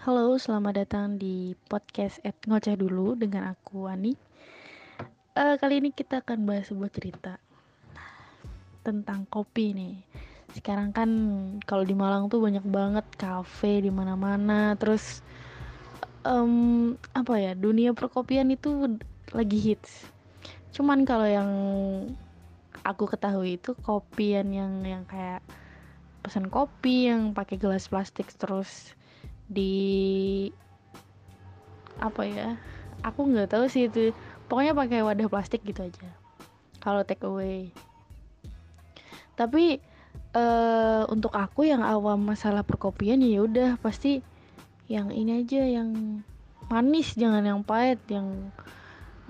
Halo, selamat datang di podcast at ngoceh dulu dengan aku Ani. Uh, kali ini kita akan bahas sebuah cerita tentang kopi nih. Sekarang kan kalau di Malang tuh banyak banget kafe di mana-mana. Terus um, apa ya dunia perkopian itu lagi hits. Cuman kalau yang aku ketahui itu kopian yang yang kayak pesan kopi yang pakai gelas plastik terus di apa ya aku nggak tahu sih itu. Pokoknya pakai wadah plastik gitu aja kalau take away. Tapi uh, untuk aku yang awam masalah perkopian ya udah pasti yang ini aja yang manis jangan yang pahit yang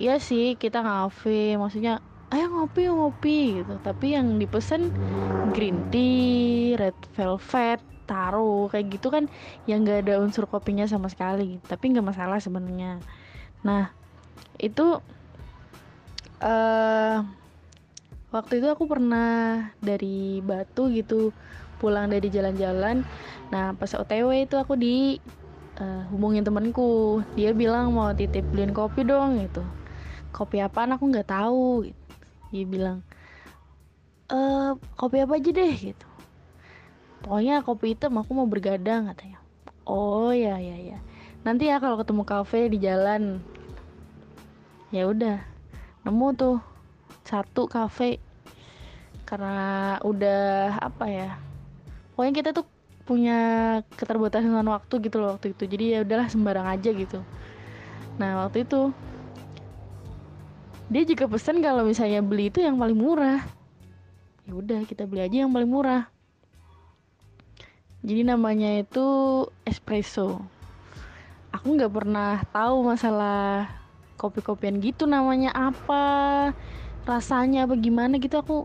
ya sih kita ngafe maksudnya ayo ngopi ngopi gitu. Tapi yang dipesan green tea red velvet taruh kayak gitu kan yang gak ada unsur kopinya sama sekali tapi nggak masalah sebenarnya. Nah itu uh, waktu itu aku pernah dari Batu gitu pulang dari jalan-jalan. Nah pas OTW itu aku di uh, hubungin temanku. Dia bilang mau titip beliin kopi dong gitu. Kopi apa aku nggak tahu gitu. dia bilang e, kopi apa aja deh gitu pokoknya kopi hitam aku mau bergadang katanya. Oh ya ya ya. Nanti ya kalau ketemu kafe di jalan. Ya udah nemu tuh satu kafe. Karena udah apa ya pokoknya kita tuh punya keterbatasan waktu gitu loh waktu itu. Jadi ya udahlah sembarang aja gitu. Nah waktu itu dia juga pesan kalau misalnya beli itu yang paling murah. Ya udah kita beli aja yang paling murah jadi namanya itu espresso. Aku nggak pernah tahu masalah kopi-kopian gitu namanya apa rasanya apa gimana gitu. Aku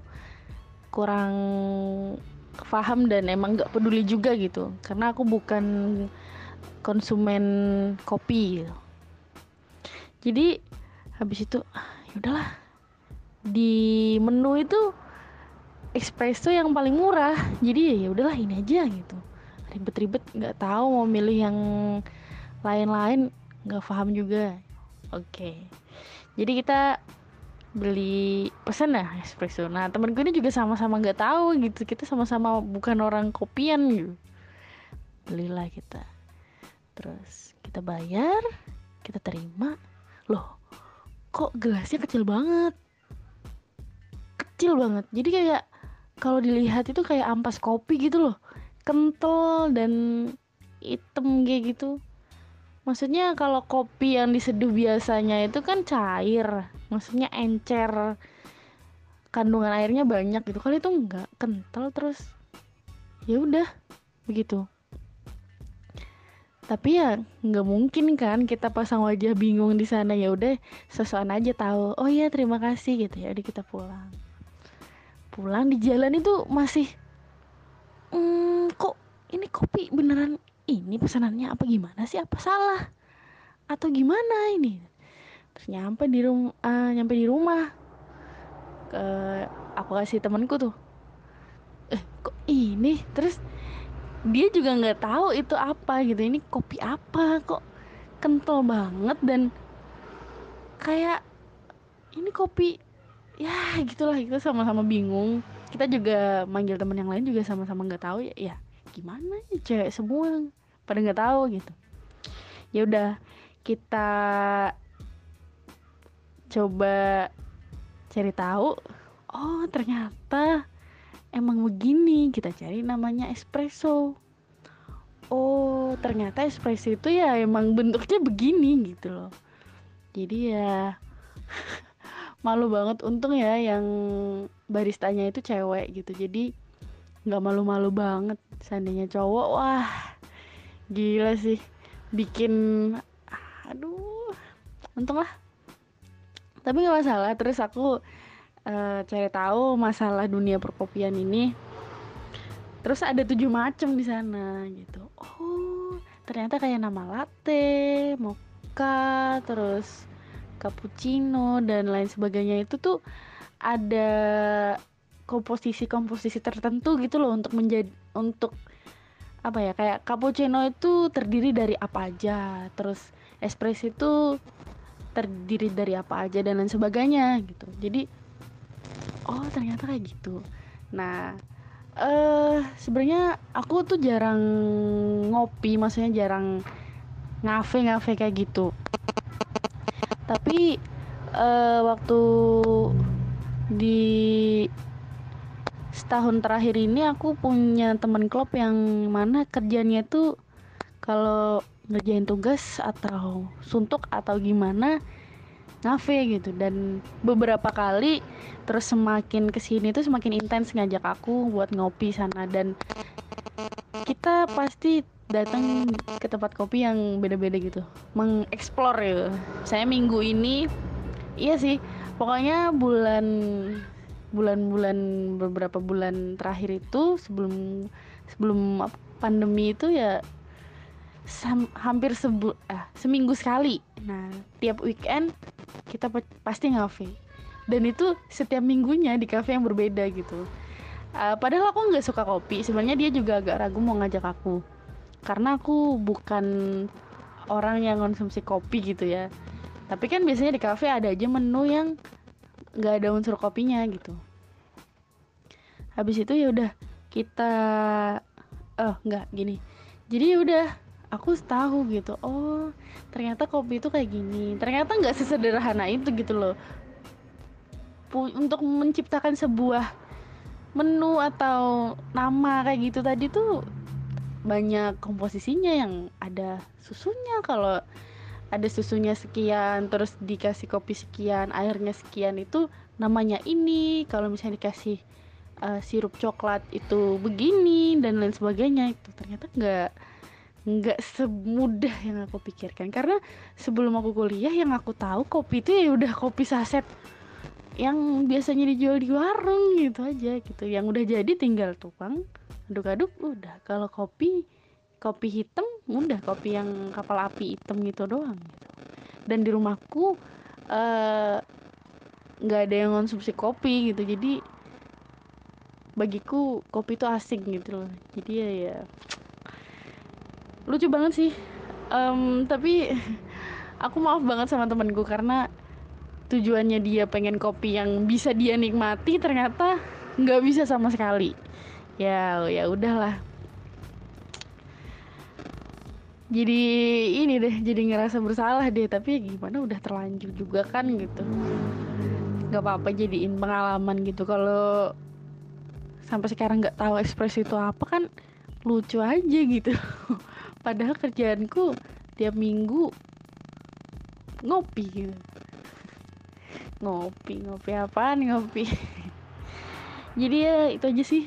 kurang paham dan emang nggak peduli juga gitu. Karena aku bukan konsumen kopi. Jadi habis itu ya udahlah. Di menu itu espresso yang paling murah. Jadi ya udahlah ini aja gitu. Ribet-ribet nggak tahu mau milih yang lain-lain nggak paham juga. Oke. Okay. jadi kita beli pesan lah espresso. Nah temen gue ini juga sama-sama nggak tahu gitu. Kita sama-sama bukan orang kopian gitu. Belilah kita. Terus kita bayar kita terima. Loh kok gelasnya kecil banget? Kecil banget. Jadi kayak kalau dilihat itu kayak ampas kopi gitu loh. Kental dan hitam kayak gitu. Maksudnya kalau kopi yang diseduh biasanya itu kan cair maksudnya encer. Kandungan airnya banyak gitu. Kali itu enggak kental terus ya udah begitu. Tapi ya nggak mungkin kan kita pasang wajah bingung di sana. Ya udah sesuatu aja tahu. Oh iya terima kasih gitu ya. Udah kita pulang pulang di jalan itu masih hmm, kok ini kopi beneran ini pesanannya apa gimana sih? Apa salah? Atau gimana ini? Terus nyampe di rumah uh, nyampe di rumah ke aku kasih temanku tuh eh kok ini? Terus dia juga nggak tahu itu apa gitu ini kopi apa? Kok kental banget? Dan kayak ini kopi ya gitulah. Kita sama-sama bingung. Kita juga manggil teman yang lain juga sama-sama nggak tahu. Ya ya gimana ya cewek semua? Pada nggak tahu gitu. Ya udah kita coba cari tahu. Oh ternyata emang begini. Kita cari namanya espresso. Oh ternyata espresso itu ya emang bentuknya begini gitu loh. Jadi ya malu banget. Untung ya yang baristanya itu cewek gitu. Jadi nggak malu-malu banget. Seandainya cowok wah gila sih. Bikin aduh untung lah tapi nggak masalah. Terus aku uh, cari tahu masalah dunia perkopian ini. Terus ada tujuh macam di sana gitu. Oh ternyata kayak nama latte mocha terus cappuccino dan lain sebagainya itu tuh ada komposisi-komposisi tertentu gitu loh untuk menjadi untuk apa ya kayak cappuccino itu terdiri dari apa aja terus espresso itu terdiri dari apa aja dan lain sebagainya gitu. Jadi oh ternyata kayak gitu. Nah eh uh, sebenarnya aku tuh jarang ngopi maksudnya jarang ngafe ngafe kayak gitu tapi uh, waktu di setahun terakhir ini aku punya teman klub yang mana kerjanya tuh kalau ngerjain tugas atau suntuk atau gimana ngafe gitu. Dan beberapa kali terus semakin ke sini tuh semakin intens ngajak aku buat ngopi sana. Dan kita pasti datang ke tempat kopi yang beda-beda gitu. Mengeksplor ya. Saya minggu ini iya sih pokoknya bulan bulan-bulan beberapa bulan terakhir itu sebelum sebelum pandemi itu ya sam, hampir sebu ah, seminggu sekali. Nah tiap weekend kita pasti ngafe. Dan itu setiap minggunya di kafe yang berbeda gitu. Uh, padahal aku nggak suka kopi. Sebenarnya dia juga agak ragu mau ngajak aku karena aku bukan orang yang konsumsi kopi gitu ya. Tapi kan biasanya di kafe ada aja menu yang nggak ada unsur kopinya gitu. Habis itu ya udah kita oh nggak gini. Jadi ya udah aku tahu gitu oh ternyata kopi itu kayak gini. Ternyata nggak sesederhana itu gitu loh. Untuk menciptakan sebuah menu atau nama kayak gitu tadi tuh banyak komposisinya yang ada susunya. Kalau ada susunya sekian terus dikasih kopi sekian airnya sekian itu namanya ini. Kalau misalnya dikasih uh, sirup coklat itu begini dan lain sebagainya itu ternyata nggak nggak semudah yang aku pikirkan. Karena sebelum aku kuliah yang aku tahu kopi itu ya udah kopi saset yang biasanya dijual di warung gitu aja gitu. Yang udah jadi tinggal tukang aduk-aduk udah. Kalau kopi kopi hitam udah. Kopi yang kapal api hitam gitu doang gitu. Dan di rumahku eh, nggak uh, ada yang konsumsi kopi gitu. Jadi bagiku kopi itu asing gitu loh. Jadi ya, ya lucu banget sih. Um, tapi aku maaf banget sama temenku karena tujuannya dia pengen kopi yang bisa dia nikmati ternyata nggak bisa sama sekali. Ya ya udahlah. Jadi ini deh jadi ngerasa bersalah deh tapi ya gimana udah terlanjur juga kan gitu. Nggak apa-apa jadiin pengalaman gitu. Kalau sampai sekarang nggak tahu ekspresi itu apa kan lucu aja gitu. Padahal kerjaanku tiap minggu ngopi gitu ngopi ngopi apaan ngopi. Jadi ya itu aja sih.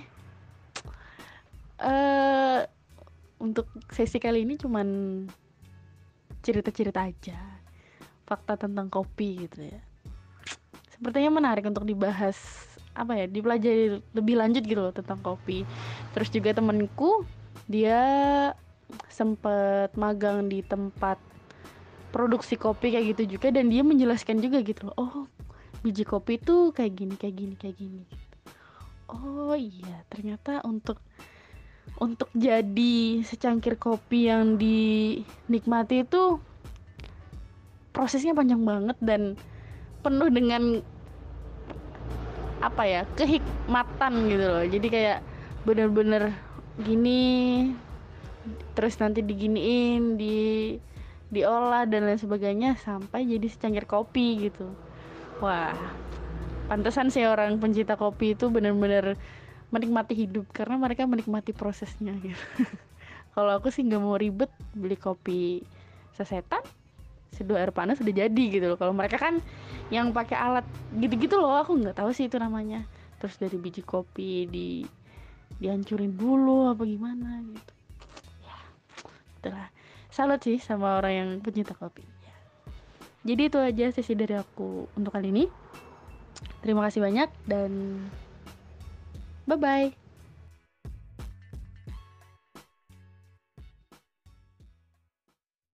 Uh, untuk sesi kali ini cuman cerita-cerita aja. Fakta tentang kopi gitu ya. Sepertinya menarik untuk dibahas apa ya dipelajari lebih lanjut gitu loh tentang kopi. Terus juga temenku dia sempet magang di tempat produksi kopi kayak gitu juga dan dia menjelaskan juga gitu loh oh biji kopi itu kayak gini kayak gini kayak gini. Oh iya ternyata untuk untuk jadi secangkir kopi yang dinikmati itu prosesnya panjang banget dan penuh dengan apa ya kehikmatan gitu loh. Jadi kayak bener-bener gini terus nanti diginiin di diolah dan lain sebagainya sampai jadi secangkir kopi gitu wah pantesan sih orang pencinta kopi itu bener-bener menikmati hidup karena mereka menikmati prosesnya gitu. Kalau aku sih nggak mau ribet beli kopi sesetan seduh air panas sudah jadi gitu loh. Kalau mereka kan yang pakai alat gitu-gitu loh aku nggak tahu sih itu namanya. Terus dari biji kopi di dihancurin dulu apa gimana gitu. Ya itulah. Salut sih sama orang yang pencinta kopi. Jadi itu aja sesi dari aku untuk kali ini terima kasih banyak dan Bye bye.